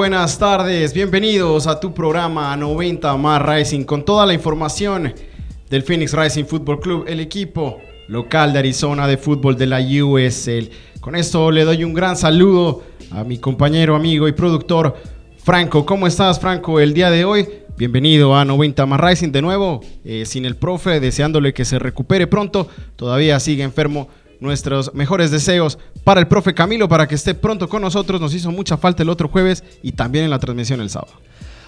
Buenas tardes. Bienvenidos a tu programa 90 más Racing con toda la información del Phoenix Racing Football Club, el equipo local de Arizona de fútbol de la USL. Con esto le doy un gran saludo a mi compañero, amigo y productor Franco. ¿Cómo estás, Franco, el día de hoy? Bienvenido a 90 más Racing de nuevo, eh, sin el profe, deseándole que se recupere pronto. Todavía sigue enfermo nuestros mejores deseos para el profe Camilo, para que esté pronto con nosotros. Nos hizo mucha falta el otro jueves y también en la transmisión el sábado.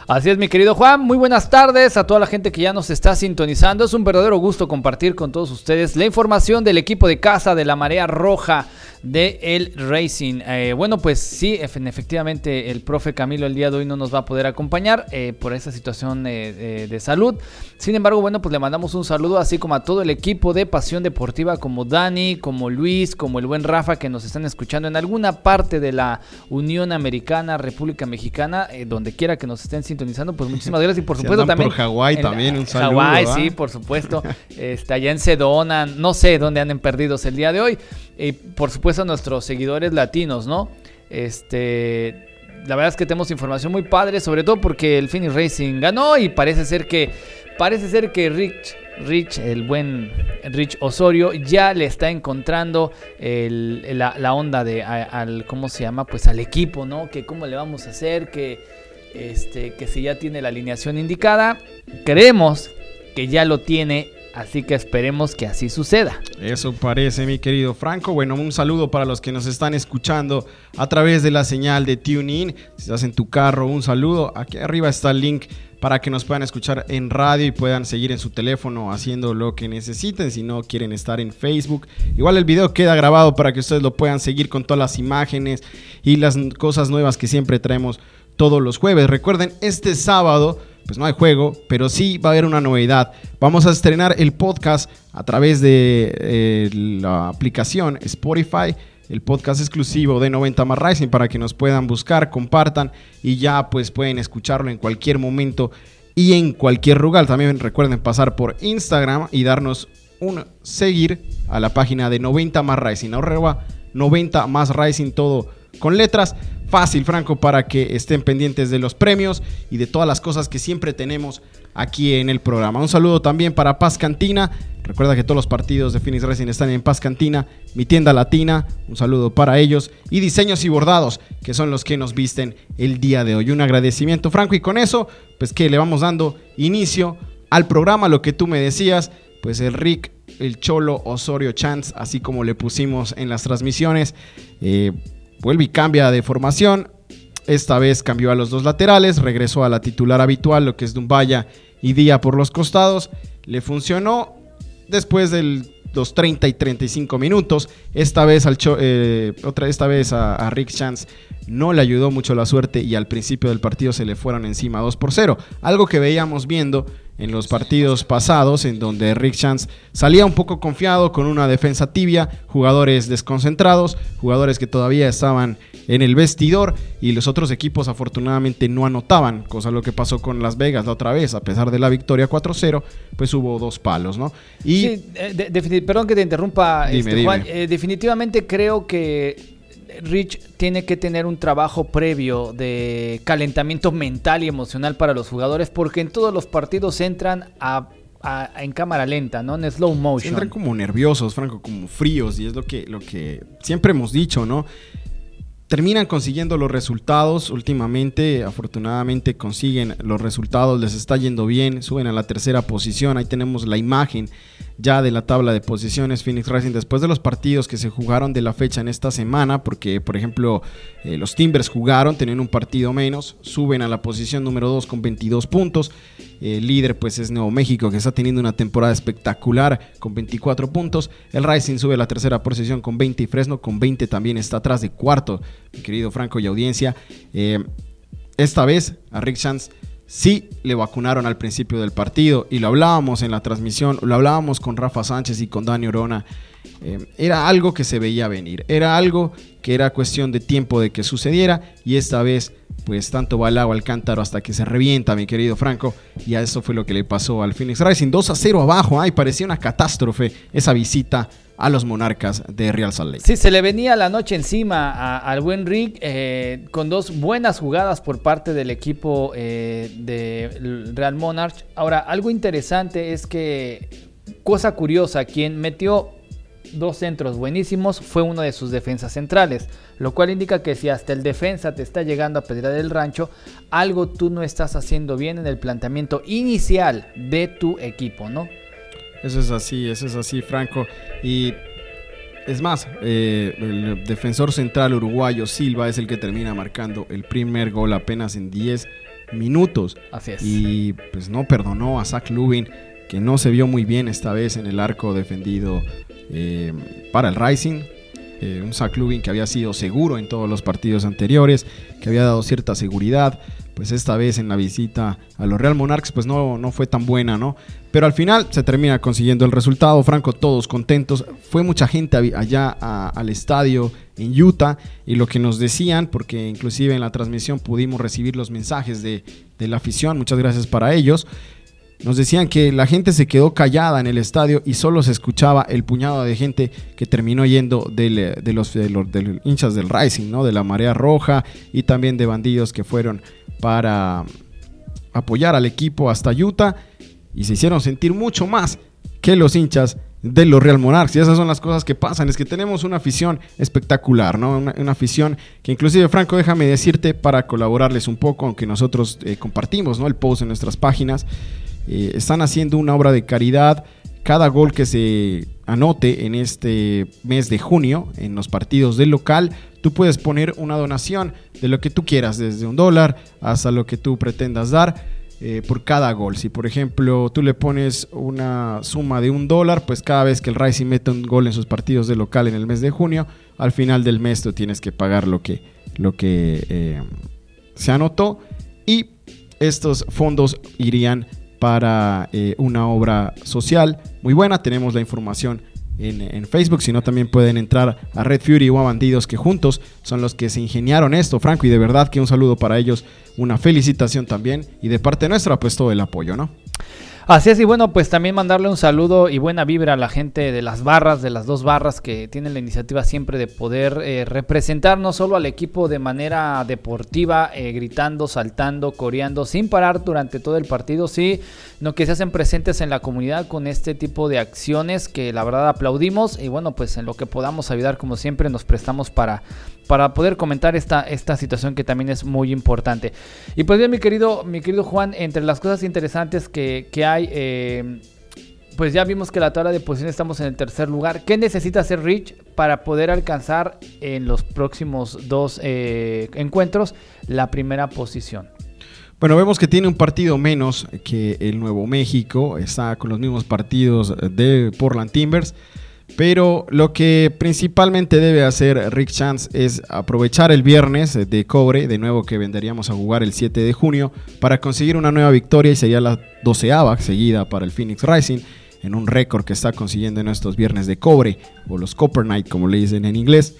Así es, mi querido Juan. Muy buenas tardes a toda la gente que ya nos está sintonizando. Es un verdadero gusto compartir con todos ustedes la información del equipo de casa de la Marea Roja de el Racing. Eh, bueno, pues sí, efectivamente el profe Camilo el día de hoy no nos va a poder acompañar eh, por esa situación eh, de salud. Sin embargo, bueno, pues le mandamos un saludo así como a todo el equipo de Pasión Deportiva, como Dani, como Luis, como el buen Rafa que nos están escuchando en alguna parte de la Unión Americana, República Mexicana, donde quiera que nos estén sintonizando, pues muchísimas gracias y por supuesto también. Por Hawái también, un saludo. Hawái, sí, por supuesto. está allá en Sedona, no sé dónde anden perdidos el día de hoy. Y por supuesto a nuestros seguidores latinos, ¿no? Este, la verdad es que tenemos información muy padre, sobre todo porque el Phoenix Racing ganó y parece ser que parece ser que Rich Rich, el buen Rich Osorio, ya le está encontrando la, onda de al cómo se llama, pues al equipo, ¿no? Que cómo le vamos a hacer, que este, que si ya tiene la alineación indicada, creemos que ya lo tiene Así que esperemos que así suceda. Eso parece, mi querido Franco. Bueno, un saludo para los que nos están escuchando a través de la señal de TuneIn. Si estás en tu carro, un saludo. Aquí arriba está el link para que nos puedan escuchar en radio y puedan seguir en su teléfono haciendo lo que necesiten. Si no quieren estar en Facebook, igual el video queda grabado para que ustedes lo puedan seguir con todas las imágenes y las cosas nuevas que siempre traemos todos los jueves. Recuerden, este sábado pues no hay juego, pero sí va a haber una novedad. Vamos a estrenar el podcast a través de eh, la aplicación Spotify, el podcast exclusivo de 90 más Rising para que nos puedan buscar, compartan y ya pues pueden escucharlo en cualquier momento y en cualquier lugar. También recuerden pasar por Instagram y darnos un seguir a la página de 90 más Rising, arroba 90 más Rising todo con letras fácil, Franco, para que estén pendientes de los premios y de todas las cosas que siempre tenemos aquí en el programa. Un saludo también para Paz Cantina. Recuerda que todos los partidos de Phoenix Racing están en Paz Cantina, mi tienda latina. Un saludo para ellos. Y diseños y bordados, que son los que nos visten el día de hoy. Un agradecimiento, Franco. Y con eso, pues que le vamos dando inicio al programa, lo que tú me decías, pues el Rick, el Cholo Osorio Chance, así como le pusimos en las transmisiones. Eh, vuelve y cambia de formación. Esta vez cambió a los dos laterales, regresó a la titular habitual, lo que es Dumbaya y Día por los costados. Le funcionó después de los 30 y 35 minutos. Esta vez, al eh, otra, esta vez a, Rick Chance no le ayudó mucho la suerte y al principio del partido se le fueron encima 2 por 0. Algo que veíamos viendo en los partidos pasados, en donde Rick Chance salía un poco confiado con una defensa tibia, jugadores desconcentrados, jugadores que todavía estaban en el vestidor y los otros equipos afortunadamente no anotaban, cosa lo que pasó con Las Vegas la otra vez, a pesar de la victoria 4-0, pues hubo dos palos, ¿no? Y sí, eh, perdón que te interrumpa, este, Juan, eh, definitivamente creo que Rich tiene que tener un trabajo previo de calentamiento mental y emocional para los jugadores porque en todos los partidos entran en cámara lenta, ¿no? En slow motion. Entran como nerviosos, Franco, como fríos y es lo que, lo que siempre hemos dicho, ¿no? Terminan consiguiendo los resultados. Últimamente, afortunadamente consiguen los resultados, les está yendo bien, suben a la tercera posición, ahí tenemos la imagen ya de la tabla de posiciones Phoenix Racing después de los partidos que se jugaron de la fecha en esta semana, porque por ejemplo eh, los Timbers jugaron, tenían un partido menos, suben a la posición número 2 con 22 puntos, el líder pues es Nuevo México que está teniendo una temporada espectacular con 24 puntos, el Racing sube a la tercera posición con 20 y Fresno con 20 también está atrás de cuarto mi querido Franco y audiencia. Eh, esta vez a Rick Chance sí le vacunaron al principio del partido y lo hablábamos en la transmisión, lo hablábamos con Rafa Sánchez y con Dani Orona. Eh, era algo que se veía venir, era algo que era cuestión de tiempo de que sucediera y esta vez pues tanto va el agua al cántaro hasta que se revienta, mi querido Franco. Y a eso fue lo que le pasó al Phoenix Rising. 2 a 0 abajo. Ay, parecía una catástrofe esa visita a los monarcas de Real Salt Lake. Sí, se le venía la noche encima al buen Rick eh, con dos buenas jugadas por parte del equipo eh, de Real Monarch. Ahora, algo interesante es que, cosa curiosa, quien metió dos centros buenísimos fue uno de sus defensas centrales, lo cual indica que si hasta el defensa te está llegando a pedir del rancho, algo tú no estás haciendo bien en el planteamiento inicial de tu equipo, ¿no? Eso es así, eso es así, Franco. Y es más, eh, el defensor central uruguayo Silva es el que termina marcando el primer gol apenas en 10 minutos. Así es. Y pues no perdonó a Zach Lubin, que no se vio muy bien esta vez en el arco defendido eh, para el Rising. Eh, un Zach Lubin que había sido seguro en todos los partidos anteriores, que había dado cierta seguridad. Pues esta vez en la visita a los Real Monarchs, pues no, no fue tan buena, ¿no? Pero al final se termina consiguiendo el resultado. Franco, todos contentos. Fue mucha gente allá al estadio en Utah y lo que nos decían, porque inclusive en la transmisión pudimos recibir los mensajes de, de la afición. Muchas gracias para ellos. Nos decían que la gente se quedó callada en el estadio y solo se escuchaba el puñado de gente que terminó yendo de, los, hinchas del Rising, ¿no? de la Marea Roja y también de bandidos que fueron para apoyar al equipo hasta Utah y se hicieron sentir mucho más que los hinchas de los Real Monarchs. Y esas son las cosas que pasan. Es que tenemos una afición espectacular, ¿no? Una, afición que inclusive, Franco, déjame decirte para colaborarles un poco, aunque nosotros eh, compartimos, ¿no? El post en nuestras páginas. Eh, están haciendo una obra de caridad. Cada gol que se anote en este mes de junio en los partidos del local, tú puedes poner una donación de lo que tú quieras, desde un dólar hasta lo que tú pretendas dar. Eh, por cada gol. Si por ejemplo tú le pones una suma de un dólar, pues cada vez que el Rising mete un gol en sus partidos de local en el mes de junio, al final del mes tú tienes que pagar lo que, lo que eh, se anotó y estos fondos irían para eh, una obra social muy buena. Tenemos la información en, Facebook, sino también pueden entrar a Red Fury o a Bandidos, que juntos son los que se ingeniaron esto, Franco, y de verdad que un saludo para ellos, una felicitación también, y de parte nuestra, pues todo el apoyo, ¿no? Así es, y bueno, pues también mandarle un saludo y buena vibra a la gente de las barras, de las dos barras que tienen la iniciativa siempre de poder eh, representar no solo al equipo de manera deportiva, eh, gritando, saltando, coreando, sin parar durante todo el partido, sí, no que se hacen presentes en la comunidad con este tipo de acciones que la verdad aplaudimos y bueno, pues en lo que podamos ayudar como siempre nos prestamos para para poder comentar esta, esta situación que también es muy importante. Y pues bien, mi querido, mi querido Juan, entre las cosas interesantes que, hay, eh, pues ya vimos que la tabla de posiciones estamos en el tercer lugar. ¿Qué necesita hacer Rich para poder alcanzar en los próximos dos eh, encuentros la primera posición? Bueno, vemos que tiene un partido menos que el Nuevo México, está con los mismos partidos de Portland Timbers. Pero lo que principalmente debe hacer Rick Chance es aprovechar el viernes de cobre, de nuevo que venderíamos a jugar el 7 de junio, para conseguir una nueva victoria y sería la doceava seguida para el Phoenix Rising, en un récord que está consiguiendo en estos viernes de cobre, o los Copper Night como le dicen en inglés.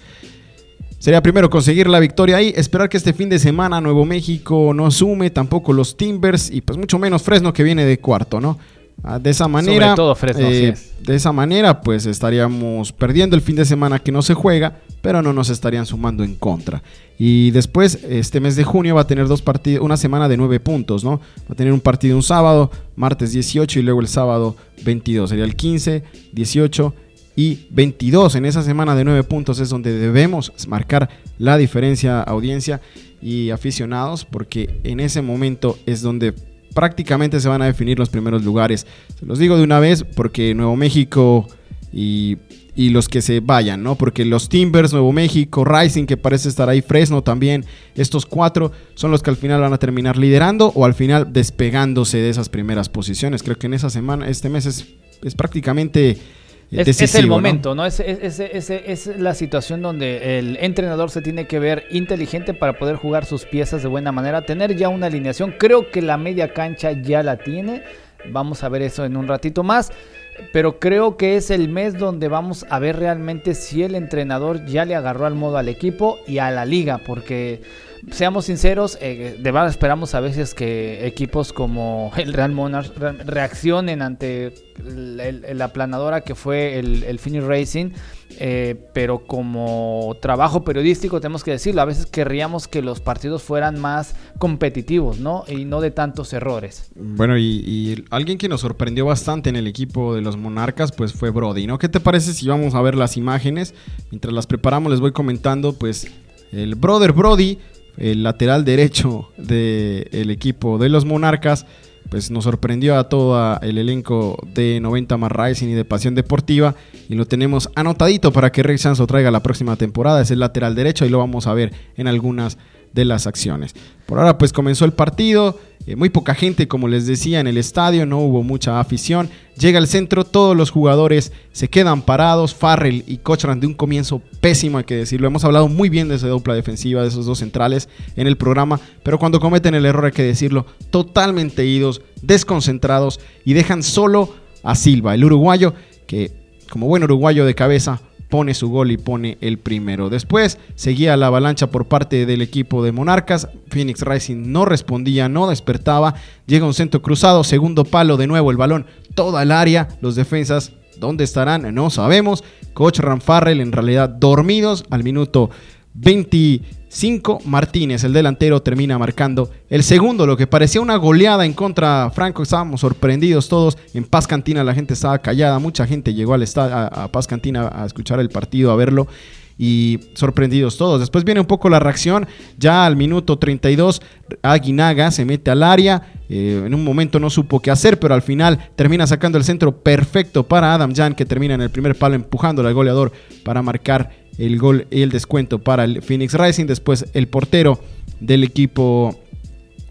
Sería primero conseguir la victoria ahí, esperar que este fin de semana Nuevo México no sume, tampoco los Timbers y pues mucho menos Fresno que viene de cuarto, ¿no? Ah, de esa manera, eh, de esa manera, pues estaríamos perdiendo el fin de semana que no se juega, pero no nos estarían sumando en contra. Y después, este mes de junio va a tener dos partidos, una semana de nueve puntos, ¿no? Va a tener un partido un sábado, martes 18 y luego el sábado 22. Sería el 15, 18 y 22. En esa semana de nueve puntos es donde debemos marcar la diferencia audiencia y aficionados, porque en ese momento es donde prácticamente se van a definir los primeros lugares. Se los digo de una vez porque Nuevo México y, los que se vayan, ¿no? Porque los Timbers, Nuevo México, Rising, que parece estar ahí, Fresno también, estos cuatro son los que al final van a terminar liderando o al final despegándose de esas primeras posiciones. Creo que en esa semana, este mes es, prácticamente es, el momento, ¿no? Es, es, la situación donde el entrenador se tiene que ver inteligente para poder jugar sus piezas de buena manera, tener ya una alineación. Creo que la media cancha ya la tiene. Vamos a ver eso en un ratito más. Pero creo que es el mes donde vamos a ver realmente si el entrenador ya le agarró al modo al equipo y a la liga. Porque seamos sinceros, eh, de verdad esperamos a veces que equipos como el Real Monarchs reaccionen ante la aplanadora que fue el, el Finish Racing. Eh, pero como trabajo periodístico tenemos que decirlo, a veces querríamos que los partidos fueran más competitivos, ¿no? Y no de tantos errores. Bueno, y, y, alguien que nos sorprendió bastante en el equipo de los Monarcas, pues fue Brody, ¿no? ¿Qué te parece si vamos a ver las imágenes? Mientras las preparamos les voy comentando, pues el brother Brody, el lateral derecho del equipo de los Monarcas, pues nos sorprendió a todo el elenco de 90 más Rising y de Pasión Deportiva y lo tenemos anotadito para que Rey Sanso traiga la próxima temporada, es el lateral derecho y lo vamos a ver en algunas de las acciones. Por ahora pues comenzó el partido, eh, muy poca gente como les decía en el estadio, no hubo mucha afición. Llega al centro, todos los jugadores se quedan parados, Farrell y Cochran de un comienzo pésimo hay que decirlo. Hemos hablado muy bien de esa dupla defensiva, de esos dos centrales en el programa, pero cuando cometen el error hay que decirlo, totalmente idos, desconcentrados y dejan solo a Silva, el uruguayo que como buen uruguayo de cabeza pone su gol y pone el primero. Después seguía la avalancha por parte del equipo de Monarcas. Phoenix Rising no respondía, no despertaba. Llega un centro cruzado, segundo palo, de nuevo el balón, toda el área. Los defensas, ¿dónde estarán? No sabemos. Coach Ranfarrell en realidad dormidos al minuto 25. Martínez, el delantero, termina marcando el segundo, lo que parecía una goleada en contra Franco. Estábamos sorprendidos todos. En Paz Cantina la gente estaba callada. Mucha gente llegó al estadio, a, Paz Cantina a escuchar el partido, a verlo y sorprendidos todos. Después viene un poco la reacción, ya al minuto 32 Aguinaga se mete al área, eh, en un momento no supo qué hacer, pero al final termina sacando el centro perfecto para Adam Jan que termina en el primer palo empujando al goleador para marcar el gol y el descuento para el Phoenix Rising. Después el portero del equipo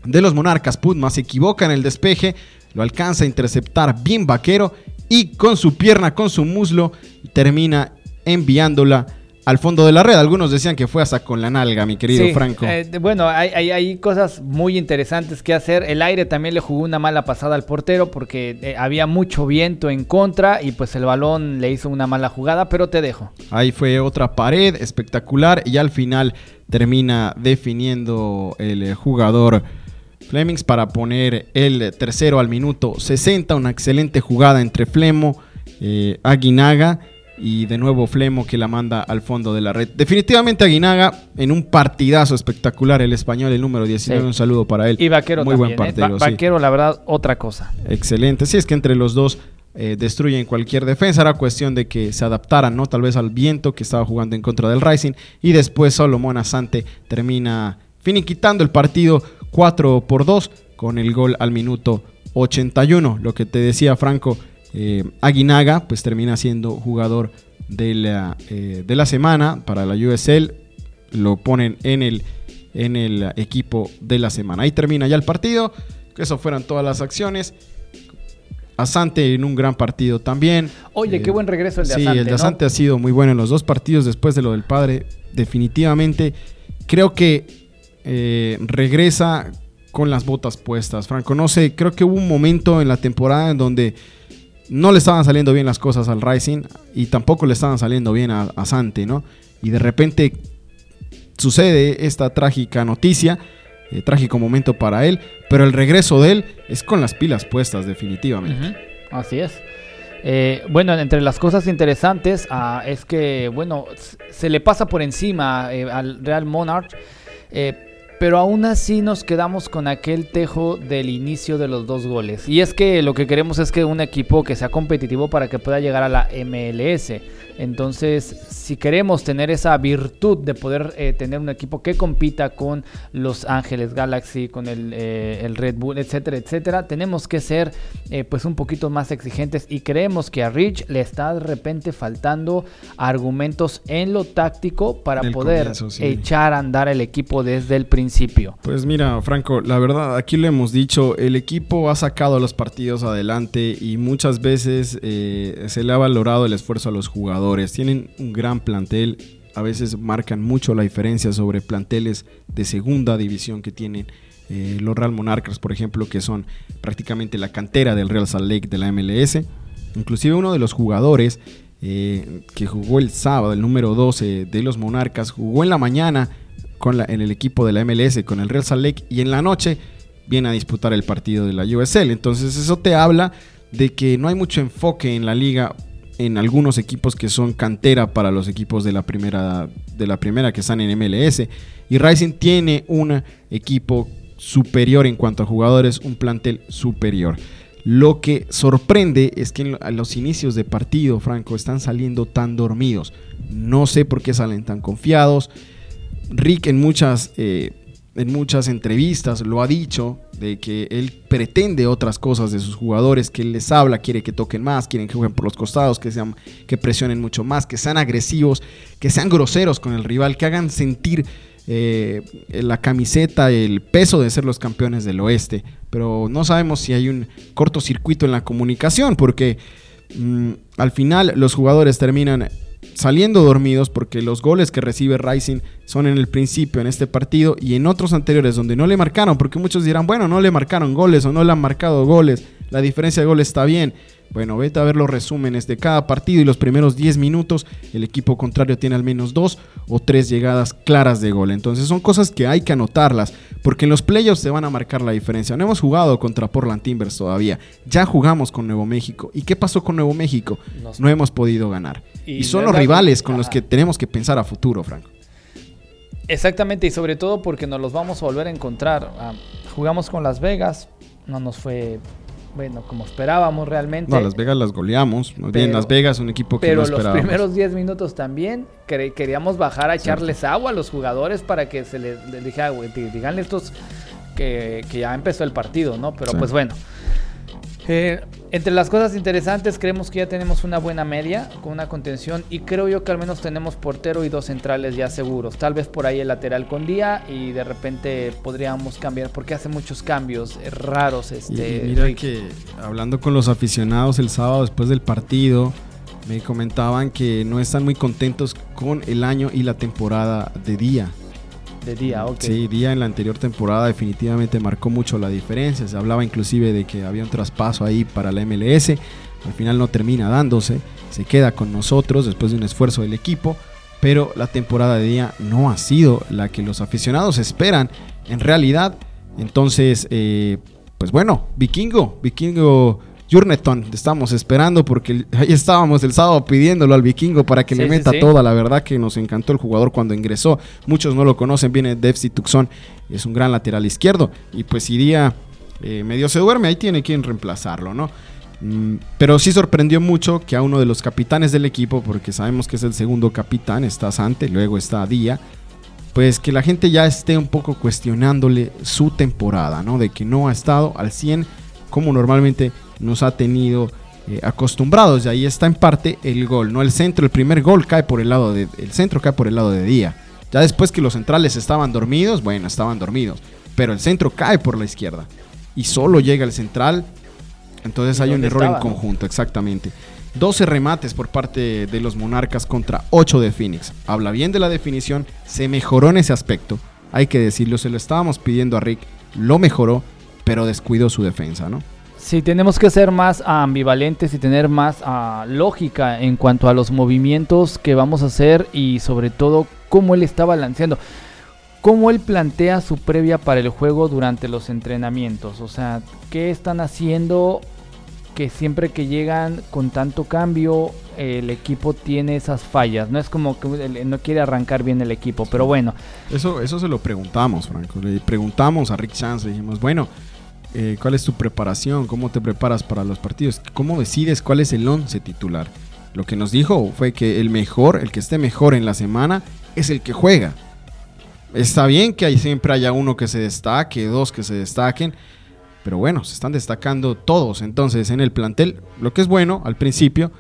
de los Monarcas, Putma, se equivoca en el despeje, lo alcanza a interceptar bien vaquero y con su pierna, con su muslo, termina enviándola al fondo de la red. Algunos decían que fue hasta con la nalga, mi querido Franco. Eh, bueno, hay, hay, cosas muy interesantes que hacer. El aire también le jugó una mala pasada al portero porque eh, había mucho viento en contra y pues el balón le hizo una mala jugada, pero te dejo. Ahí fue otra pared espectacular y al final termina definiendo el eh, jugador. Flemings para poner el tercero al minuto 60, una excelente jugada entre Flemo, Aguinaga y de nuevo Flemo que la manda al fondo de la red. Definitivamente Aguinaga en un partidazo espectacular, el español, el número 19, un saludo para él. Y Vaquero Muy buen ¿eh? partido. Vaquero, la verdad, otra cosa. Excelente. Sí, es que entre los dos eh, destruyen cualquier defensa. Era cuestión de que se adaptaran, ¿no? Tal vez al viento que estaba jugando en contra del Rising. Y después Solomon Asante termina finiquitando el partido 4 por 2 con el gol al minuto 81. Lo que te decía Franco eh, Aguinaga pues termina siendo jugador de la, eh, de la semana para la USL. Lo ponen en el, en el equipo de la semana. Ahí termina ya el partido. Que eso fueran todas las acciones. Asante en un gran partido también. Oye, qué eh, buen regreso el de Asante. Sí, el de Asante ha sido muy bueno en los dos partidos después de lo del padre. Definitivamente. Creo que regresa con las botas puestas. Franco, no sé, creo que hubo un momento en la temporada en donde no le estaban saliendo bien las cosas al Rising y tampoco le estaban saliendo bien a, Sante, ¿no? Y de repente sucede esta trágica noticia, eh, trágico momento para él, pero el regreso de él es con las pilas puestas definitivamente. Así es. Eh, bueno, entre las cosas interesantes ah, es que, bueno, se le pasa por encima eh, al Real Monarch pero aún así nos quedamos con aquel tejo del inicio de los dos goles. Y es que lo que queremos es que un equipo que sea competitivo para que pueda llegar a la MLS. Entonces, si queremos tener esa virtud de poder eh, tener un equipo que compita con Los Ángeles Galaxy, con el, eh, Red Bull, etcétera, etcétera, tenemos que ser eh, pues un poquito más exigentes y creemos que a Rich le está de repente faltando argumentos en lo táctico para poder echar a andar el equipo desde el principio. Pues mira, Franco, la verdad, aquí le hemos dicho, el equipo ha sacado los partidos adelante y muchas veces se le ha valorado el esfuerzo a los jugadores tienen un gran plantel, a veces marcan mucho la diferencia sobre planteles de segunda división que tienen eh, los Real Monarcas, por ejemplo, que son prácticamente la cantera del Real Salt Lake de la MLS. Inclusive uno de los jugadores eh, que jugó el sábado, el número 12 de los Monarcas, jugó en la mañana con la, en el equipo de la MLS, con el Real Salt Lake, y en la noche viene a disputar el partido de la USL. Entonces eso te habla de que no hay mucho enfoque en la liga en algunos equipos que son cantera para los equipos de la primera, de la primera que están en MLS. Y Rising tiene un equipo superior en cuanto a jugadores, un plantel superior. Lo que sorprende es que a los inicios de partido, Franco, están saliendo tan dormidos. No sé por qué salen tan confiados. Rick en muchas, eh, en muchas entrevistas lo ha dicho, de que él pretende otras cosas de sus jugadores, que él les habla, quiere que toquen más, quieren que jueguen por los costados, que, sean, que presionen mucho más, que sean agresivos, que sean groseros con el rival, que hagan sentir eh, la camiseta, el peso de ser los campeones del oeste. Pero no sabemos si hay un cortocircuito en la comunicación, porque mm, al final los jugadores terminan saliendo dormidos porque los goles que recibe Rising son en el principio en este partido y en otros anteriores donde no le marcaron, porque muchos dirán, bueno, no le marcaron goles o no le han marcado goles, la diferencia de goles está bien. Bueno, vete a ver los resúmenes de cada partido y los primeros 10 minutos el equipo contrario tiene al menos dos o tres llegadas claras de gol. Entonces son cosas que hay que anotarlas porque en los playoffs se van a marcar la diferencia. No hemos jugado contra Portland Timbers todavía. Ya jugamos con Nuevo México. ¿Y qué pasó con Nuevo México? No hemos podido ganar. Y, son los rivales con los que tenemos que pensar a futuro, Franco. Exactamente, y sobre todo porque nos los vamos a volver a encontrar. Ah, jugamos con Las Vegas, no nos fue bueno, como esperábamos realmente. No, Las Vegas las goleamos. bien, Las Vegas, un equipo que no esperábamos. Pero los primeros 10 minutos también queríamos bajar a echarles agua a los jugadores para que se les, les dijera, güey, díganle estos que, que, ya empezó el partido, ¿no? Pero pues bueno. Eh, entre las cosas interesantes, creemos que ya tenemos una buena media con una contención y creo yo que al menos tenemos portero y dos centrales ya seguros. Tal vez por ahí el lateral con día y de repente podríamos cambiar porque hace muchos cambios raros. Este, y, mira que hablando con los aficionados el sábado después del partido, me comentaban que no están muy contentos con el año y la temporada de día de Día, ok. Sí, Día en la anterior temporada definitivamente marcó mucho la diferencia. Se hablaba inclusive de que había un traspaso ahí para la MLS. Al final no termina dándose. Se queda con nosotros después de un esfuerzo del equipo. Pero la temporada de Día no ha sido la que los aficionados esperan en realidad. Entonces, eh, pues bueno, Vikingo, Vikingo Jurneton, estamos esperando porque ahí estábamos el sábado pidiéndolo al vikingo para que le meta toda. La verdad que nos encantó el jugador cuando ingresó. Muchos no lo conocen, viene Devsi Tucson, es un gran lateral izquierdo. Y pues si día eh, medio se duerme, ahí tiene quien reemplazarlo, ¿no? Mm, pero sí sorprendió mucho que a uno de los capitanes del equipo, porque sabemos que es el segundo capitán, está Sante, luego está Día, pues que la gente ya esté un poco cuestionándole su temporada, ¿no? De que no ha estado al 100 como normalmente nos ha tenido eh, acostumbrados. Y ahí está en parte el gol, ¿no? El centro, el primer gol cae por el lado de. El centro cae por el lado de Día. Ya después que los centrales estaban dormidos, bueno, estaban dormidos. Pero el centro cae por la izquierda. Y solo llega el central. Entonces hay un error en conjunto, exactamente. 12 remates por parte de los Monarcas contra 8 de Phoenix. Habla bien de la definición, se mejoró en ese aspecto. Hay que decirlo, se lo estábamos pidiendo a Rick, lo mejoró, pero descuidó su defensa, ¿no? Sí, tenemos que ser más ambivalentes y tener más ah, lógica en cuanto a los movimientos que vamos a hacer y sobre todo cómo él está balanceando. Cómo él plantea su previa para el juego durante los entrenamientos. O sea, qué están haciendo que siempre que llegan con tanto cambio el equipo tiene esas fallas. No es como que no quiere arrancar bien el equipo, pero bueno. Eso, eso se lo preguntamos, Franco. Le preguntamos a Rick Chance, le dijimos, bueno, eh, cuál es tu preparación, cómo te preparas para los partidos, cómo decides cuál es el once titular. Lo que nos dijo fue que el mejor, el que esté mejor en la semana, es el que juega. Está bien que siempre haya uno que se destaque, dos que se destaquen, pero bueno, se están destacando todos entonces en el plantel, lo que es bueno al principio,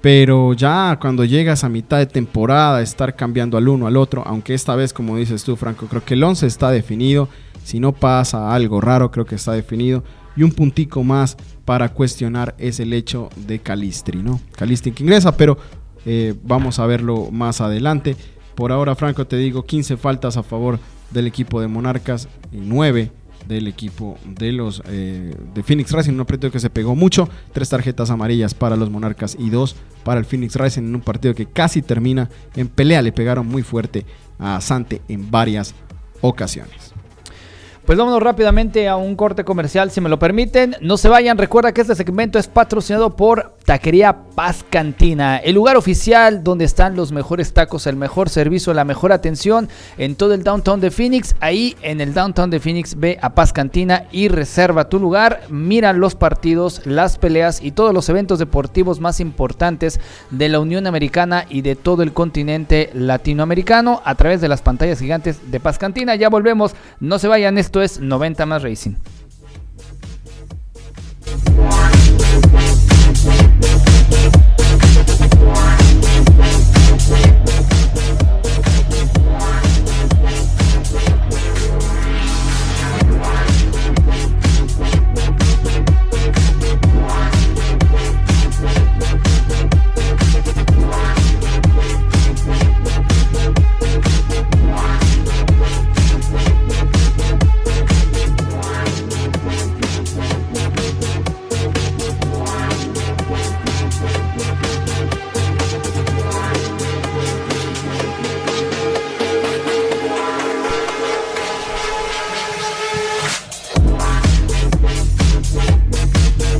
pero ya cuando llegas a mitad de temporada, estar cambiando al uno al otro, aunque esta vez, como dices tú, Franco, creo que el 11 está definido. Si no pasa algo raro, creo que está definido. Y un puntico más para cuestionar es el hecho de Calistri, ¿no? Calistri que ingresa, pero eh, vamos a verlo más adelante. Por ahora, Franco, te digo 15 faltas a favor del equipo de Monarcas y 9 del equipo de los eh, de Phoenix Racing, un partido que se pegó mucho, tres tarjetas amarillas para los Monarcas y dos para el Phoenix Racing en un partido que casi termina en pelea, le pegaron muy fuerte a Sante en varias ocasiones. Pues vámonos rápidamente a un corte comercial, si me lo permiten. No se vayan, recuerda que este segmento es patrocinado por Taquería Paz Cantina, el lugar oficial donde están los mejores tacos, el mejor servicio, la mejor atención en todo el downtown de Phoenix. Ahí en el downtown de Phoenix ve a Paz Cantina y reserva tu lugar. Mira los partidos, las peleas y todos los eventos deportivos más importantes de la Unión Americana y de todo el continente latinoamericano a través de las pantallas gigantes de Paz Cantina. Ya volvemos, no se vayan. Esto es 90 más Racing.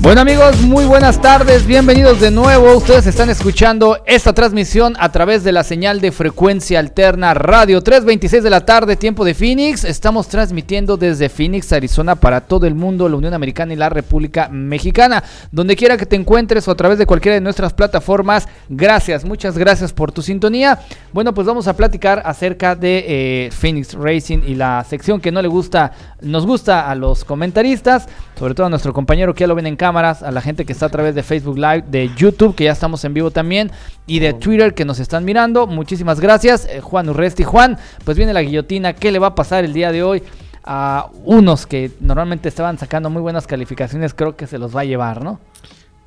Bueno amigos, muy buenas tardes, bienvenidos de nuevo. Ustedes están escuchando esta transmisión a través de la señal de frecuencia alterna Radio 326 de la tarde, tiempo de Phoenix. Estamos transmitiendo desde Phoenix, Arizona para todo el mundo, la Unión Americana y la República Mexicana. Donde quiera que te encuentres o a través de cualquiera de nuestras plataformas, gracias, muchas gracias por tu sintonía. Bueno, pues vamos a platicar acerca de eh, Phoenix Racing y la sección que no le gusta, nos gusta a los comentaristas, sobre todo a nuestro compañero que ya lo ven en cámara a la gente que está a través de Facebook Live, de YouTube, que ya estamos en vivo también, y de Twitter que nos están mirando. Muchísimas gracias, eh, Juan Urresti. Juan, pues viene la guillotina. ¿Qué le va a pasar el día de hoy? A unos que normalmente estaban sacando muy buenas calificaciones, creo que se los va a llevar, ¿no?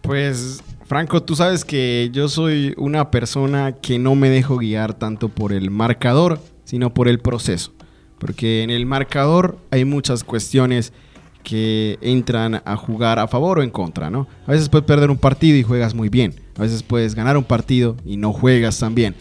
Pues Franco, tú sabes que yo soy una persona que no me dejo guiar tanto por el marcador, sino por el proceso. Porque en el marcador hay muchas cuestiones que entran a jugar a favor o en contra, ¿no? A veces puedes perder un partido y juegas muy bien. A veces puedes ganar un partido y no juegas tan bien.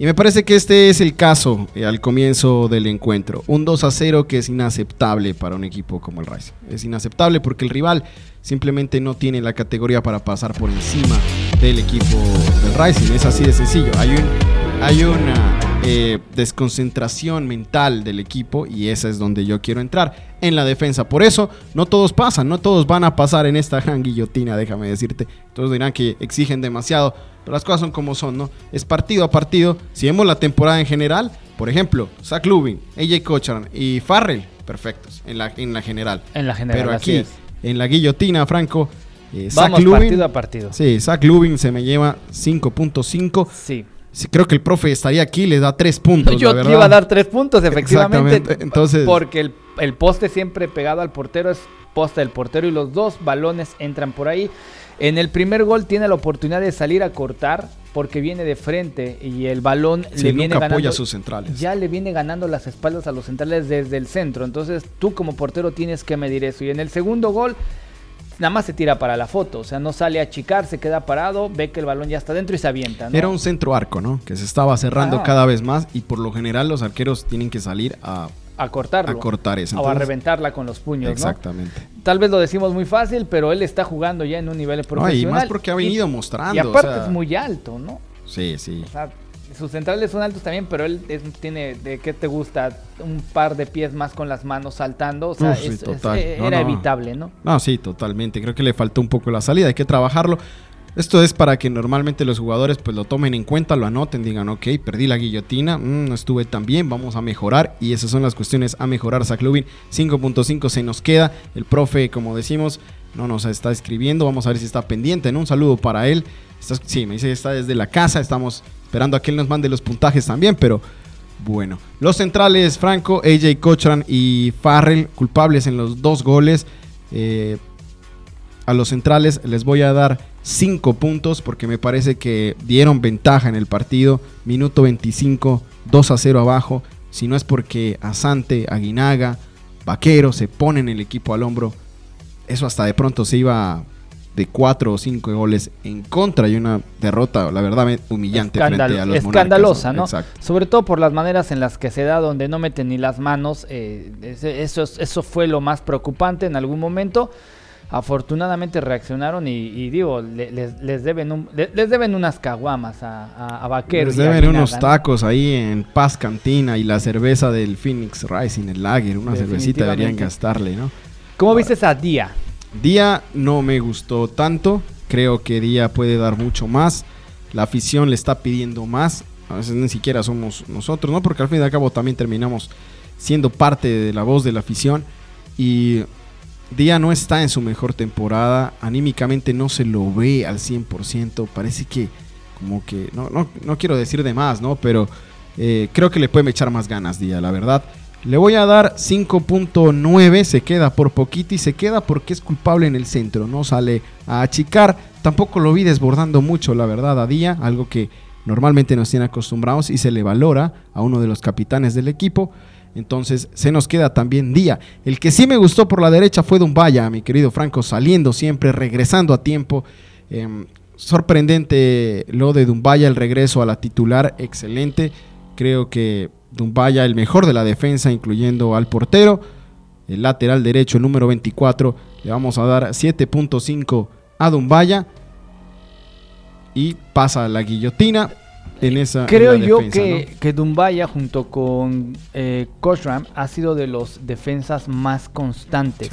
Y me parece que este es el caso eh, al comienzo del encuentro. Un 2 a 0 que es inaceptable para un equipo como el Racing. Es inaceptable porque el rival simplemente no tiene la categoría para pasar por encima del equipo del Racing. Es así de sencillo. Hay, un, hay una eh, desconcentración mental del equipo y esa es donde yo quiero entrar en la defensa. Por eso no todos pasan, no todos van a pasar en esta gran guillotina, déjame decirte. Todos dirán que exigen demasiado, pero las cosas son como son, ¿no? Es partido a partido. Si vemos la temporada en general, por ejemplo, Zach Lubin, AJ Cochran y Farrell, perfectos en la, en la general. En la general. Pero aquí, en la guillotina, Franco. Eh, Vamos Lubin, partido a partido. Sí, Zach Lubin se me lleva 5.5. Sí creo que el profe estaría aquí, le da tres puntos. Yo te iba a dar tres puntos, efectivamente. Entonces, porque el, el, poste siempre pegado al portero es poste del portero y los dos balones entran por ahí. En el primer gol tiene la oportunidad de salir a cortar porque viene de frente y el balón le viene ganando. a sus centrales. Ya le viene ganando las espaldas a los centrales desde el centro. Entonces tú como portero tienes que medir eso. Y en el segundo gol nada más se tira para la foto, o sea, no sale a achicar, se queda parado, ve que el balón ya está dentro y se avienta. Era un centro arco, ¿no? Que se estaba cerrando ah. cada vez más y por lo general los arqueros tienen que salir a a cortarlo. A cortar eso. o a reventarla con los puños. Exactamente. Tal vez lo decimos muy fácil, pero él está jugando ya en un nivel profesional. y más porque ha venido mostrando. Y aparte es muy alto, ¿no? Sí, sí. O sea, sus centrales son altos también, pero él tiene, ¿de qué te gusta? Un par de pies más con las manos saltando. O sea, eh, era evitable, ¿no? No, sí, totalmente. Creo que le faltó un poco la salida. Hay que trabajarlo. Esto es para que normalmente los jugadores pues lo tomen en cuenta, lo anoten, digan, ok, perdí la guillotina, mm, no estuve tan bien, vamos a mejorar. Y esas son las cuestiones a mejorar. Zaclubin 5.5 se nos queda. El profe, como decimos, no nos está escribiendo. Vamos a ver si está pendiente. Un saludo para él. sí, me dice que está desde la casa. Estamos esperando a que él nos mande los puntajes también, pero bueno. Los centrales, Franco, AJ Cochran y Farrell, culpables en los dos goles. Eh, a los centrales les voy a dar 5 puntos porque me parece que dieron ventaja en el partido. Minuto 25, 2 a 0 abajo. Si no es porque Asante, Aguinaga Vaquero, se ponen el equipo al hombro. Eso hasta de pronto se iba de cuatro o cinco goles en contra y una derrota, la verdad, humillante frente a los Escandalosa, ¿no? Sobre todo por las maneras en las que se da, donde no meten ni las manos. Eh, eso, eso fue lo más preocupante en algún momento afortunadamente reaccionaron y, digo, les, deben les, deben unas caguamas a, a, Vaqueros. Les deben unos tacos ahí en Paz Cantina y la cerveza del Phoenix Rising, el Lager, una cervecita deberían gastarle, ¿no? ¿Cómo viste a Día? Día no me gustó tanto, creo que Día puede dar mucho más, la afición le está pidiendo más, a veces ni siquiera somos nosotros, ¿no? Porque al fin y al cabo también terminamos siendo parte de la voz de la afición y Día no está en su mejor temporada, anímicamente no se lo ve al 100%, parece que como que, no, no, quiero decir de más, ¿no? Pero eh, creo que le puede echar más ganas Día, la verdad. Le voy a dar 5.9, se queda por poquito y se queda porque es culpable en el centro, no sale a achicar, tampoco lo vi desbordando mucho, la verdad, a Día, algo que normalmente nos tiene acostumbrados y se le valora a uno de los capitanes del equipo. Entonces se nos queda también día. El que sí me gustó por la derecha fue Dumbaya, mi querido Franco, saliendo siempre, regresando a tiempo. Em, sorprendente lo de Dumbaya, el regreso a la titular, excelente. Creo que Dumbaya, el mejor de la defensa, incluyendo al portero. El lateral derecho, el número 24, le vamos a dar 7.5 a Dumbaya. Y pasa a la guillotina. Creo yo que, que Dumbaya junto con eh, Koshram ha sido de los defensas más constantes.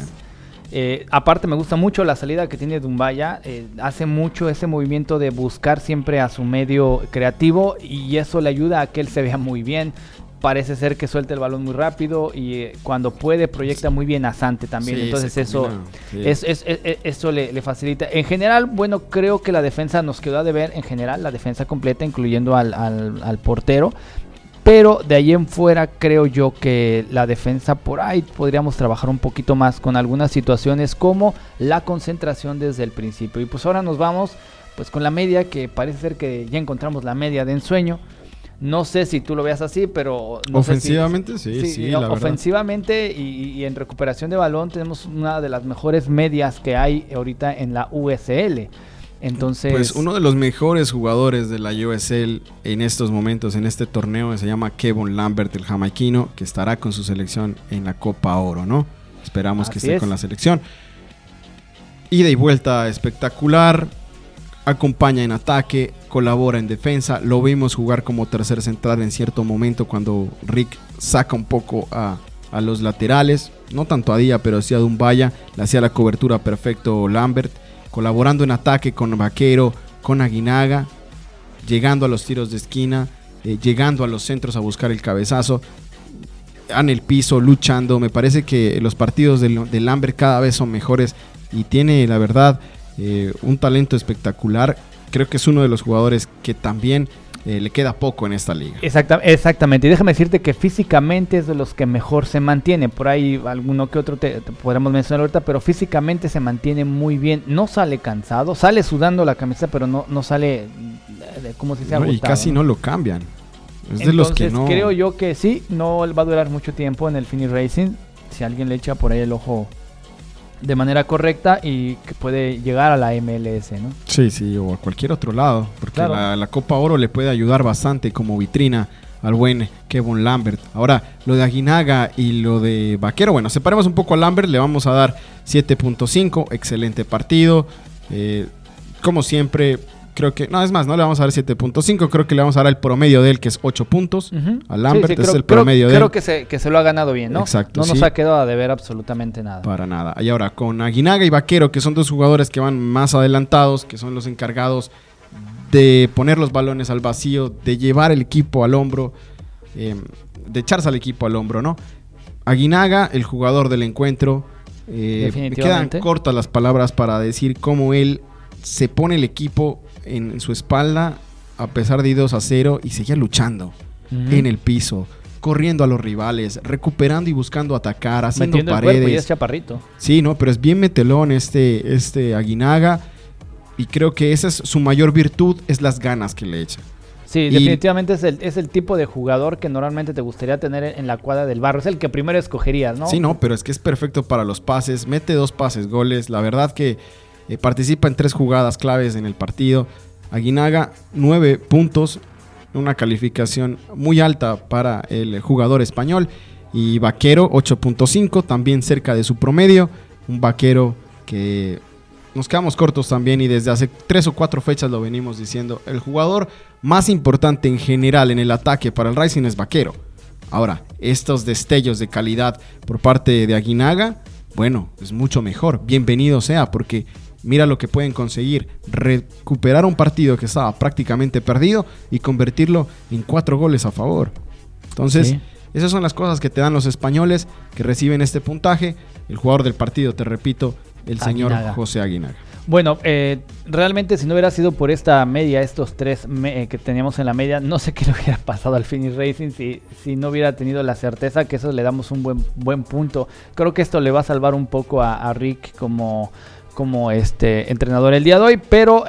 Eh, aparte me gusta mucho la salida que tiene Dumbaya, eh, hace mucho ese movimiento de buscar siempre a su medio creativo y eso le ayuda a que él se vea muy bien, parece ser que suelta el balón muy rápido y eh, cuando puede proyecta muy bien a Sante también. Entonces eso, es, eso le, facilita. En general, bueno, creo que la defensa nos quedó de ver, en general, la defensa completa, incluyendo al, al, portero. Pero de ahí en fuera creo yo que la defensa por ahí podríamos trabajar un poquito más con algunas situaciones como la concentración desde el principio. Y pues ahora nos vamos pues con la media que parece ser que ya encontramos la media de ensueño. No sé si tú lo veas así, pero... ofensivamente, sí, sí, Ofensivamente y, en recuperación de balón tenemos una de las mejores medias que hay ahorita en la USL. Entonces... Pues uno de los mejores jugadores de la USL en estos momentos, en este torneo, se llama Kevin Lambert, el jamaiquino, que estará con su selección en la Copa Oro, ¿no? Esperamos que esté con la selección. Ida y vuelta espectacular acompaña en ataque, colabora en defensa. Lo vimos jugar como tercer central en cierto momento cuando Rick saca un poco a, los laterales. No tanto a Día, pero sí a Dumbaya. Le hacía la cobertura perfecto Lambert. Colaborando en ataque con Vaquero, con Aguinaga. Llegando a los tiros de esquina. Eh, llegando a los centros a buscar el cabezazo. En el piso, luchando. Me parece que los partidos de, de Lambert cada vez son mejores. Y tiene, la verdad, eh, un talento espectacular. Creo que es uno de los jugadores que también eh, le queda poco en esta liga. exactamente. Y déjame decirte que físicamente es de los que mejor se mantiene. Por ahí alguno que otro te, podremos mencionar ahorita, pero físicamente se mantiene muy bien. No sale cansado, sale sudando la camisa, pero no, no sale como si se Y casi no lo cambian. Es de los que no. Creo yo que sí, no va a durar mucho tiempo en el Finish Racing. Si alguien le echa por ahí el ojo de manera correcta y que puede llegar a la MLS, ¿no? Sí, sí, o a cualquier otro lado, porque la, Copa Oro le puede ayudar bastante como vitrina al buen Kevin Lambert. Ahora, lo de Aguinaga y lo de Vaquero, bueno, separemos un poco a Lambert, le vamos a dar 7.5, excelente partido. Eh, como siempre, creo que, no, es más, no le vamos a dar 7.5, creo que le vamos a dar el promedio de él, que es 8 puntos. A Lambert es el promedio de él. Creo que se, que se lo ha ganado bien, ¿no? Exacto. No nos ha quedado a deber absolutamente nada. Para nada. Y ahora, con Aguinaga y Vaquero, que son dos jugadores que van más adelantados, que son los encargados de poner los balones al vacío, de llevar el equipo al hombro, em, de echarse al equipo al hombro, ¿no? Aguinaga, el jugador del encuentro. Eh, me quedan cortas las palabras para decir cómo él se pone el equipo en, su espalda a pesar de ir 2 a 0 y seguía luchando en el piso, corriendo a los rivales, recuperando y buscando atacar, haciendo paredes. chaparrito. Sí, no, pero es bien metelón este, este Aguinaga y creo que esa es su mayor virtud, es las ganas que le echa. Sí, definitivamente es el, es el tipo de jugador que normalmente te gustaría tener en la cuadra del barro. Es el que primero escogerías, ¿no? Sí, no, pero es que es perfecto para los pases. Mete dos pases, goles. La verdad que eh, participa en tres jugadas claves en el partido. Aguinaga, nueve puntos. Una calificación muy alta para el jugador español. Y Vaquero, 8.5, también cerca de su promedio. Un Vaquero que nos quedamos cortos también y desde hace tres o cuatro fechas lo venimos diciendo. El jugador más importante en general en el ataque para el Racing es Vaquero. Ahora, estos destellos de calidad por parte de Aguinaga, bueno, es mucho mejor. Bienvenido sea, porque mira lo que pueden conseguir. Recuperar un partido que estaba prácticamente perdido y convertirlo en cuatro goles a favor. Entonces, esas son las cosas que te dan los españoles que reciben este puntaje. El jugador del partido, te repito, el señor José Aguinaga. Bueno, eh, realmente si no hubiera sido por esta media, estos tres eh, que teníamos en la media, no sé qué le hubiera pasado al Finish Racing si, si no hubiera tenido la certeza que eso le damos un buen, buen punto. Creo que esto le va a salvar un poco a, Rick como, como este entrenador el día de hoy, pero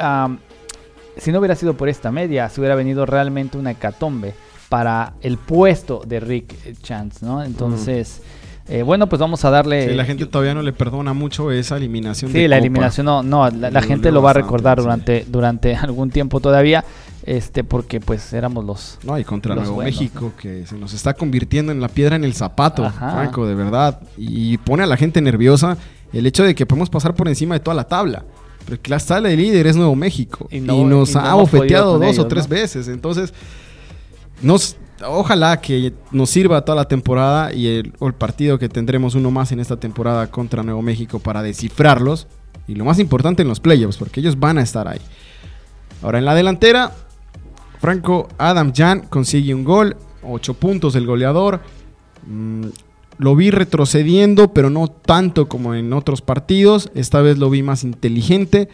si no hubiera sido por esta media, se hubiera venido realmente una hecatombe para el puesto de Rick Chance, ¿no? Entonces... Eh, bueno, pues vamos a darle. Sí, la gente todavía no le perdona mucho esa eliminación. Sí, la eliminación no, no, la, gente lo va a recordar durante, durante algún tiempo todavía, este, porque pues éramos los. No, y contra Nuevo México, que se nos está convirtiendo en la piedra en el zapato, Franco, de verdad. Y pone a la gente nerviosa el hecho de que podemos pasar por encima de toda la tabla. Porque la sala de líder es Nuevo México. Y, nos ha ofeteado dos o tres veces. Entonces, nos ojalá que nos sirva toda la temporada y el, el, partido que tendremos uno más en esta temporada contra Nuevo México para descifrarlos. Y lo más importante en los playoffs, porque ellos van a estar ahí. Ahora en la delantera, Franco Adam Jan consigue un gol, 8 puntos el goleador. Mm, lo vi retrocediendo, pero no tanto como en otros partidos. Esta vez lo vi más inteligente.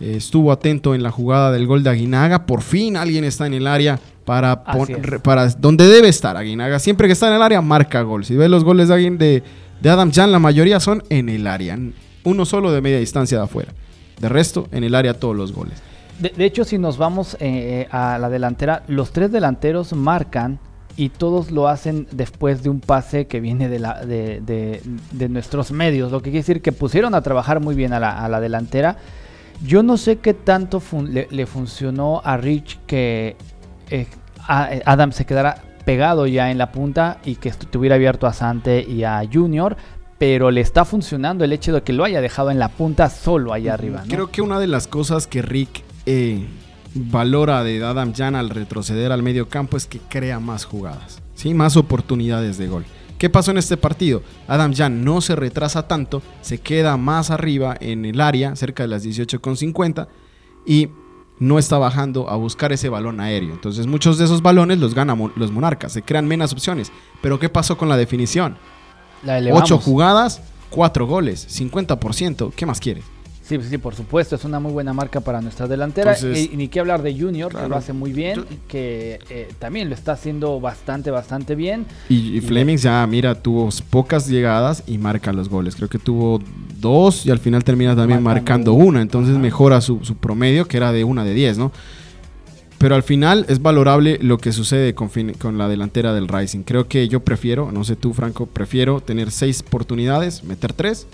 Eh, estuvo atento en la jugada del gol de Aguinaga. Por fin alguien está en el área para, para donde debe estar Aguinaga. Siempre que está en el área, marca gol. Si ves los goles de, de, de Adam Jan, la mayoría son en el área. Uno solo de media distancia de afuera. De resto, en el área todos los goles. De, hecho, si nos vamos eh, a la delantera, los tres delanteros marcan y todos lo hacen después de un pase que viene de, la, de, nuestros medios. Lo que quiere decir que pusieron a trabajar muy bien a la, a la delantera. Yo no sé qué tanto le, funcionó a Rich que eh, eh, Adam se quedara pegado ya en la punta y que estuviera abierto a Sante y a Junior, pero le está funcionando el hecho de que lo haya dejado en la punta solo allá arriba. Creo que una de las cosas que Rick eh, valora de Adam Jan al retroceder al medio campo es que crea más jugadas, ¿sí? más oportunidades de gol. ¿Qué pasó en este partido? Adam Jan no se retrasa tanto, se queda más arriba en el área, cerca de las 18,50, y no está bajando a buscar ese balón aéreo. Entonces muchos de esos balones los ganan los monarcas, se crean menos opciones. Pero ¿qué pasó con la definición? La Ocho jugadas, cuatro goles, 50%. ¿Qué más quieres? Sí, sí, por supuesto, es una muy buena marca para nuestra delantera. y, ni qué hablar de Junior, que lo hace muy bien, que eh, también lo está haciendo bastante, bastante bien. Y, Fleming ya, mira, tuvo pocas llegadas y marca los goles. Creo que tuvo dos y al final termina también marcando, una. Entonces mejora su, promedio, que era de una de diez, ¿no? Pero al final es valorable lo que sucede con, con, la delantera del Rising. Creo que yo prefiero, no sé tú, Franco, prefiero tener seis oportunidades, meter tres,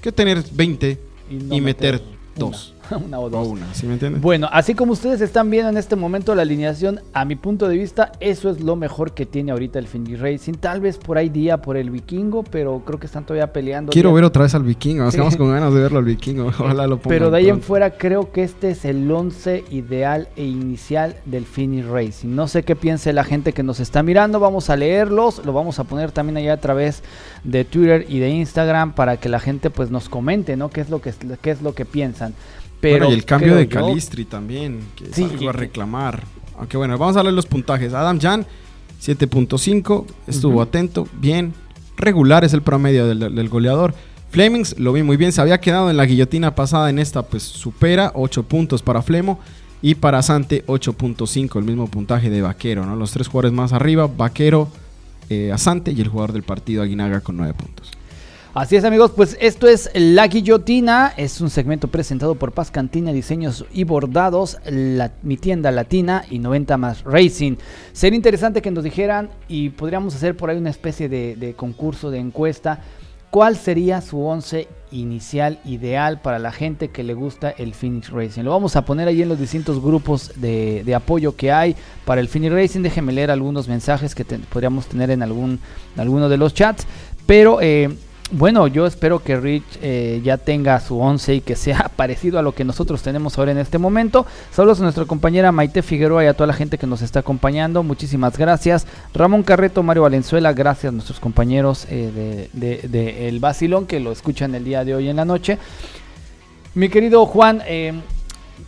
que tener 20 y, meter, dos. Una, o dos. una, ¿sí me entiendes? Bueno, así como ustedes están viendo en este momento la alineación, a mi punto de vista, eso es lo mejor que tiene ahorita el Finish Racing. Tal vez por ahí día por el vikingo, pero creo que están todavía peleando. Quiero ver otra vez al vikingo, nos quedamos con ganas de verlo al vikingo. Ojalá lo Pero de ahí en fuera creo que este es el 11 ideal e inicial del Finish Racing. No sé qué piense la gente que nos está mirando, vamos a leerlos, lo vamos a poner también allá a través de Twitter y de Instagram para que la gente pues nos comente, ¿no? ¿Qué es lo que, qué es lo que piensan? Pero y el cambio de Calistri también, que es algo a reclamar. Aunque bueno, vamos a ver los puntajes. Adam Jan, 7.5, estuvo atento, bien. Regular es el promedio del, goleador. Flemings lo vi muy bien, se había quedado en la guillotina pasada, en esta pues supera 8 puntos para Flemo. Y para Sante 8.5, el mismo puntaje de Vaquero, ¿no? Los tres jugadores más arriba, Vaquero, eh, Asante y el jugador del partido Aguinaga con 9 puntos. Así es amigos, pues esto es La Guillotina, es un segmento presentado por Paz Cantina Diseños y Bordados, la, mi tienda latina y 90 más Racing. Sería interesante que nos dijeran y podríamos hacer por ahí una especie de, concurso, de encuesta, cuál sería su once inicial ideal para la gente que le gusta el Phoenix Racing. Lo vamos a poner ahí en los distintos grupos de, apoyo que hay para el Phoenix Racing. Déjenme leer algunos mensajes que podríamos tener en algún, alguno de los chats. Pero eh, bueno, yo espero que Rich eh, ya tenga su 11 y que sea parecido a lo que nosotros tenemos ahora en este momento. Saludos a nuestra compañera Maite Figueroa y a toda la gente que nos está acompañando. Muchísimas gracias. Ramón Carreto, Mario Valenzuela, gracias a nuestros compañeros eh, de, de, El Basilón que lo escuchan el día de hoy en la noche. Mi querido Juan, eh,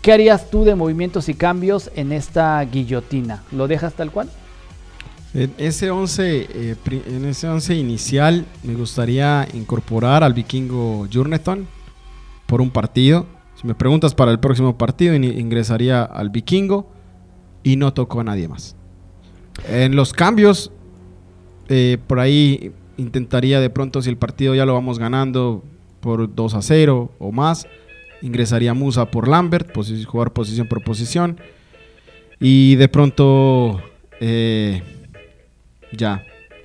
¿qué harías tú de movimientos y cambios en esta guillotina? ¿Lo dejas tal cual? En ese 11 eh, en ese once inicial me gustaría incorporar al vikingo Jurneton por un partido. Si me preguntas para el próximo partido, ingresaría al vikingo y no toco a nadie más. En los cambios, eh, por ahí intentaría de pronto, si el partido ya lo vamos ganando por 2 a 0 o más, ingresaría Musa por Lambert, jugar posición por posición. Y de pronto... Eh, ya.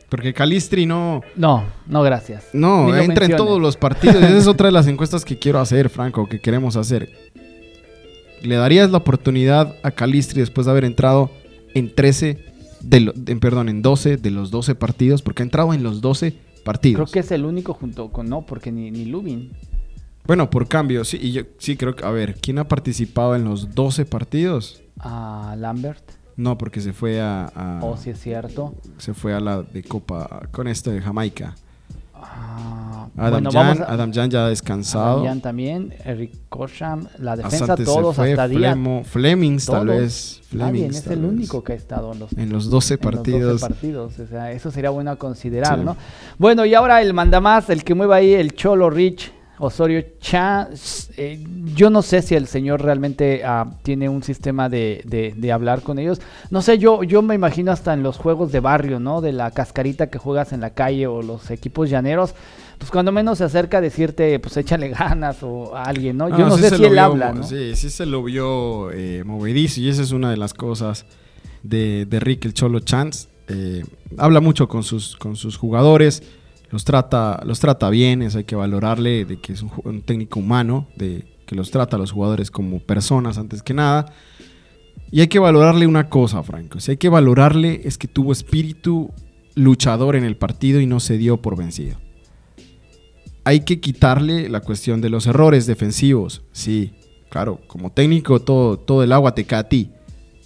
Porque Calistri no. No, no, gracias. No, entra en todos los partidos. Esa es otra de las encuestas que quiero hacer, Franco, que queremos hacer. ¿Le darías la oportunidad a Calistri después de haber entrado en 13, de en, perdón, en 12 de los 12 partidos? Porque ha entrado en los 12 partidos. Creo que es el único junto con. No, porque ni, ni Lubin. Bueno, por cambio, sí, y yo sí creo que. A ver, ¿quién ha participado en los 12 partidos? A Lambert. No, porque se fue a, oh, sí es cierto. Se fue a la de Copa con esto de Jamaica. Ah, Adam, Jan, Adam Jan ya ha descansado. Adam Jan también, Eric Kosham, la defensa todos hasta día. Flemings tal vez. Flemings, es el único que ha estado en los, en los 12 partidos. Los 12 partidos. O sea, eso sería bueno a considerar, ¿no? Bueno, y ahora el mandamás, el que mueva ahí el Cholo Rich Osorio Cha, eh, yo no sé si el señor realmente uh, tiene un sistema de, de, de, hablar con ellos. No sé, yo, yo me imagino hasta en los juegos de barrio, ¿no? De la cascarita que juegas en la calle o los equipos llaneros. Pues cuando menos se acerca a decirte, pues échale ganas o a alguien, ¿no? Yo ah, no sé si él habla, ¿no? Sí, sí se lo vio eh, movedizo y esa es una de las cosas de, de Rick el Cholo Chance. Eh, habla mucho con sus, con sus jugadores los trata, los trata bien, eso hay que valorarle, de que es un, técnico humano, de que los trata a los jugadores como personas antes que nada. Y hay que valorarle una cosa, Franco. Si hay que valorarle es que tuvo espíritu luchador en el partido y no se dio por vencido. Hay que quitarle la cuestión de los errores defensivos. Sí, claro, como técnico todo, todo el agua te cae a ti.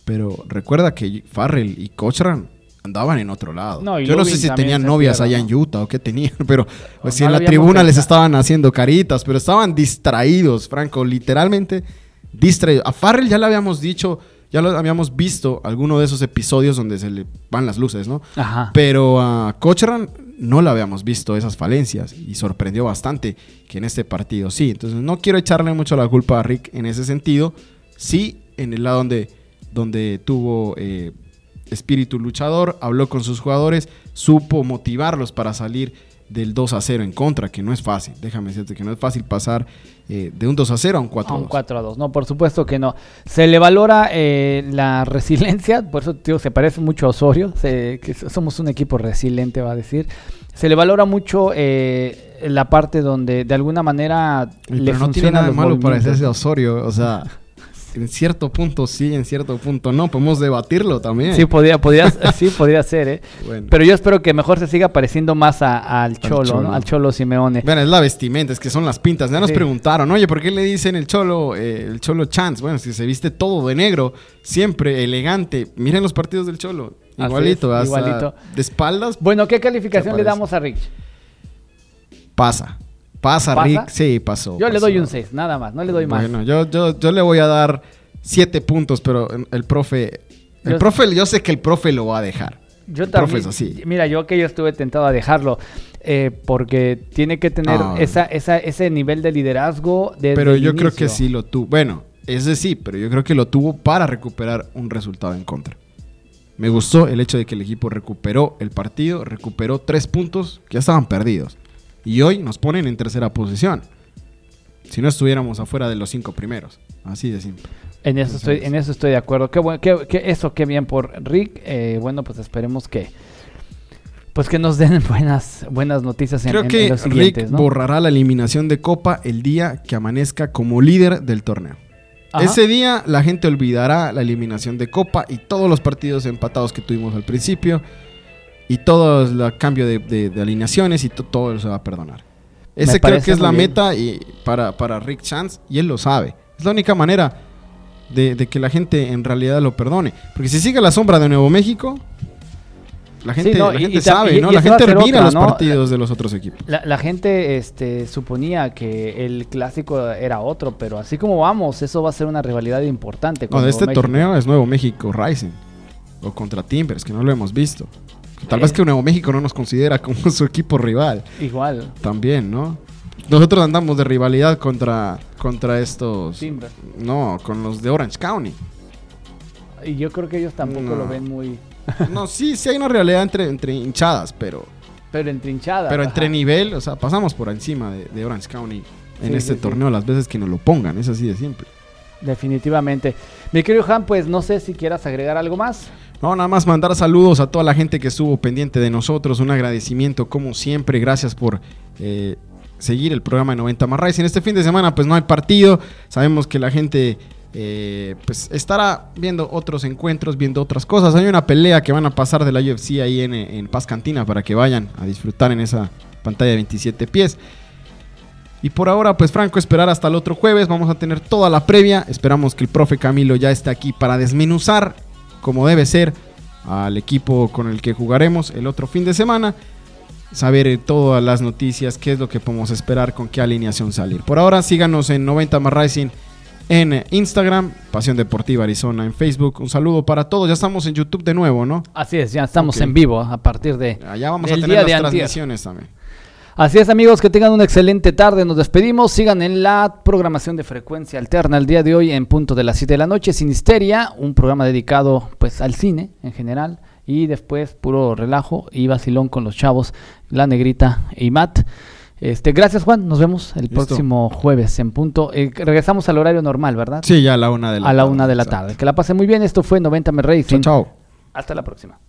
Pero recuerda que Farrell y Cochran andaban en otro lado. Yo no sé si tenían novias allá en Utah o qué tenían, pero pues, si en la tribuna les estaban haciendo caritas, pero estaban distraídos, Franco, literalmente distraídos. A Farrell ya le habíamos dicho, ya lo habíamos visto alguno de esos episodios donde se le van las luces, ¿no? Ajá. Pero a Cochran no le habíamos visto esas falencias y sorprendió bastante que en este partido sí. Entonces no quiero echarle mucho la culpa a Rick en ese sentido. Sí, en el lado donde, donde tuvo eh, espíritu luchador, habló con sus jugadores, supo motivarlos para salir del 2 a 0 en contra, que no es fácil. Déjame decirte que no es fácil pasar eh, de un 2 a 0 a un 4 a 2. un 4 a 2, no, por supuesto que no. Se le valora eh, la resiliencia, por eso tío, se parece mucho a Osorio, que somos un equipo resiliente, va a decir. Se le valora mucho eh, la parte donde de alguna manera le no tiene nada malo parecerse a Osorio, o sea en cierto punto sí, en cierto punto no. Podemos debatirlo también. Sí, podría, podría, sí, podría ser, ¿eh? Pero yo espero que mejor se siga pareciendo más al Cholo, ¿no? Al Cholo Simeone. Bueno, es la vestimenta, es que son las pintas. Ya nos preguntaron, oye, ¿por qué le dicen el Cholo, eh, el Cholo Chance? Bueno, es que se viste todo de negro, siempre elegante. Miren los partidos del Cholo. Igualito, igualito. De espaldas. Bueno, ¿qué calificación le damos a Rich? Pasa. Pasa, Rick. Sí, pasó. Yo le doy un 6, nada más. No le doy más. Bueno, yo, yo, yo le voy a dar 7 puntos, pero el profe. El profe, yo sé que el profe lo va a dejar. Yo también. Mira, yo que yo estuve tentado a dejarlo. Eh, porque tiene que tener esa, esa, ese nivel de liderazgo. pero yo creo que sí lo tuvo. Bueno, ese sí, pero yo creo que lo tuvo para recuperar un resultado en contra. Me gustó el hecho de que el equipo recuperó el partido, recuperó tres puntos que ya estaban perdidos. Y hoy nos ponen en tercera posición. Si no estuviéramos afuera de los cinco primeros. Así de simple. En eso, estoy, en eso estoy de acuerdo. Qué bueno, qué, qué- eso, qué bien por Rick. Eh, bueno, pues esperemos que pues que nos den buenas, buenas noticias en, Creo en- que en los Rick borrará la eliminación de Copa el día que amanezca como líder del torneo. Ajá. Ese día la gente olvidará la eliminación de Copa y todos los partidos empatados que tuvimos al principio y todo el cambio de, de- de alineaciones y to- todo se va a perdonar. Ese creo que es la bien. meta y para, para Rick Chance y él lo sabe. Es la única manera de, de que la gente en realidad lo perdone. Porque si sigue la sombra de Nuevo México, la Sí, gente, no, la y- gente y sabe, y- ¿no? La gente mira los ¿no? partidos de los otros equipos. La, la gente este, suponía que el clásico era otro, pero así como vamos, eso va a ser una rivalidad importante. No, con de este México. torneo es Nuevo México Rising. O contra Timbers, que no lo hemos visto. Tal vez que Nuevo México no nos considera como su equipo rival. Igual, También, ¿no? Nosotros andamos de rivalidad contra, contra estos. Timber. No, con los de Orange County. Y yo creo que ellos tampoco No. lo ven muy... No, sí, sí hay una rivalidad entre, entre hinchadas, pero, Pero entrinchada. pero ajá. entre nivel, o sea, pasamos por encima de, de Orange County en Sí, este sí, sí. torneo las veces que nos lo pongan. Es así de simple. Definitivamente. Mi querido Han, pues no sé si quieras agregar algo más. No, nada más mandar saludos a toda la gente que estuvo pendiente de nosotros. Un agradecimiento, como siempre. Gracias por eh, seguir el programa de 90 más Rising. Este fin de semana, pues no hay partido. Sabemos que la gente eh, pues estará viendo otros encuentros, viendo otras cosas. Hay una pelea que van a pasar de la UFC ahí en, en Paz Cantina para que vayan a disfrutar en esa pantalla de 27 pies. Y por ahora, pues Franco, esperar hasta el otro jueves. Vamos a tener toda la previa. Esperamos que el profe Camilo ya esté aquí para desmenuzar, como debe ser, al equipo con el que jugaremos el otro fin de semana. Saber eh, todas las noticias, qué es lo que podemos esperar, con qué alineación salir. Por ahora, síganos en 90 más Rising en Instagram, Pasión Deportiva Arizona en Facebook. Un saludo para todos. Ya estamos en YouTube de nuevo, ¿no? Así es, ya estamos en vivo a partir de... Allá vamos a tener las transmisiones también. Así es amigos, que tengan una excelente tarde, nos despedimos, sigan en la programación de frecuencia alterna el día de hoy en punto de las 7 de la noche, Sinisteria, un programa dedicado pues al cine en general y después puro relajo y vacilón con los chavos, La Negrita y Matt. Este, gracias Juan, nos vemos el Listo. próximo jueves en punto. Eh, regresamos al horario normal, ¿verdad? Sí, ya a la una de la a la tarde, una de la exacto. tarde. Que la pasen muy bien, esto fue 90 Me Racing. Chao, chao. Hasta la próxima.